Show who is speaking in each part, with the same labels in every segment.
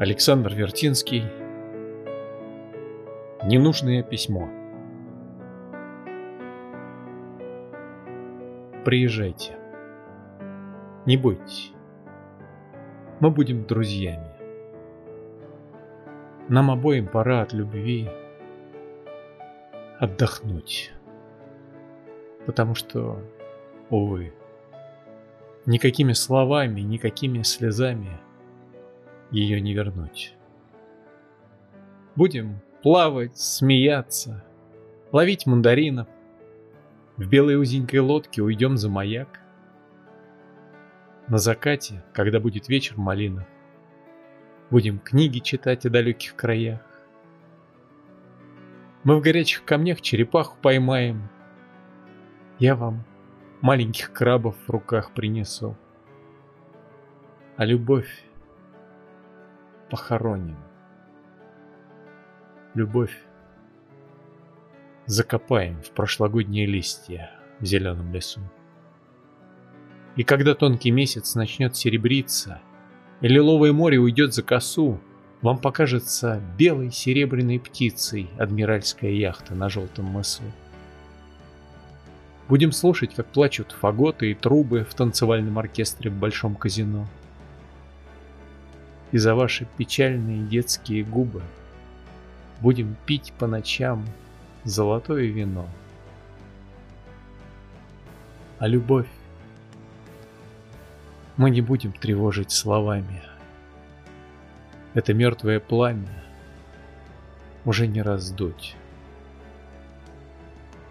Speaker 1: Александр Вертинский Ненужное письмо Приезжайте. Не бойтесь. Мы будем друзьями. Нам обоим пора от любви отдохнуть. Потому что, увы, никакими словами, никакими слезами ее не вернуть. Будем плавать, смеяться, ловить мандаринов. В белой узенькой лодке уйдем за маяк. На закате, когда будет вечер малинов, Будем книги читать о далеких краях. Мы в горячих камнях черепаху поймаем. Я вам маленьких крабов в руках принесу. А любовь похороним. Любовь закопаем в прошлогодние листья в зеленом лесу. И когда тонкий месяц начнет серебриться, и лиловое море уйдет за косу, вам покажется белой серебряной птицей адмиральская яхта на желтом мысу. Будем слушать, как плачут фаготы и трубы в танцевальном оркестре в большом казино. И за ваши печальные детские губы Будем пить по ночам золотое вино. А любовь мы не будем тревожить словами. Это мертвое пламя уже не раздуть.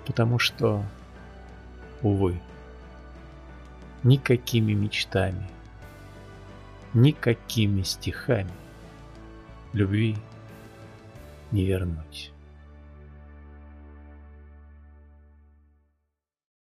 Speaker 1: Потому что, увы, никакими мечтами, никакими стихами любви не вернуть.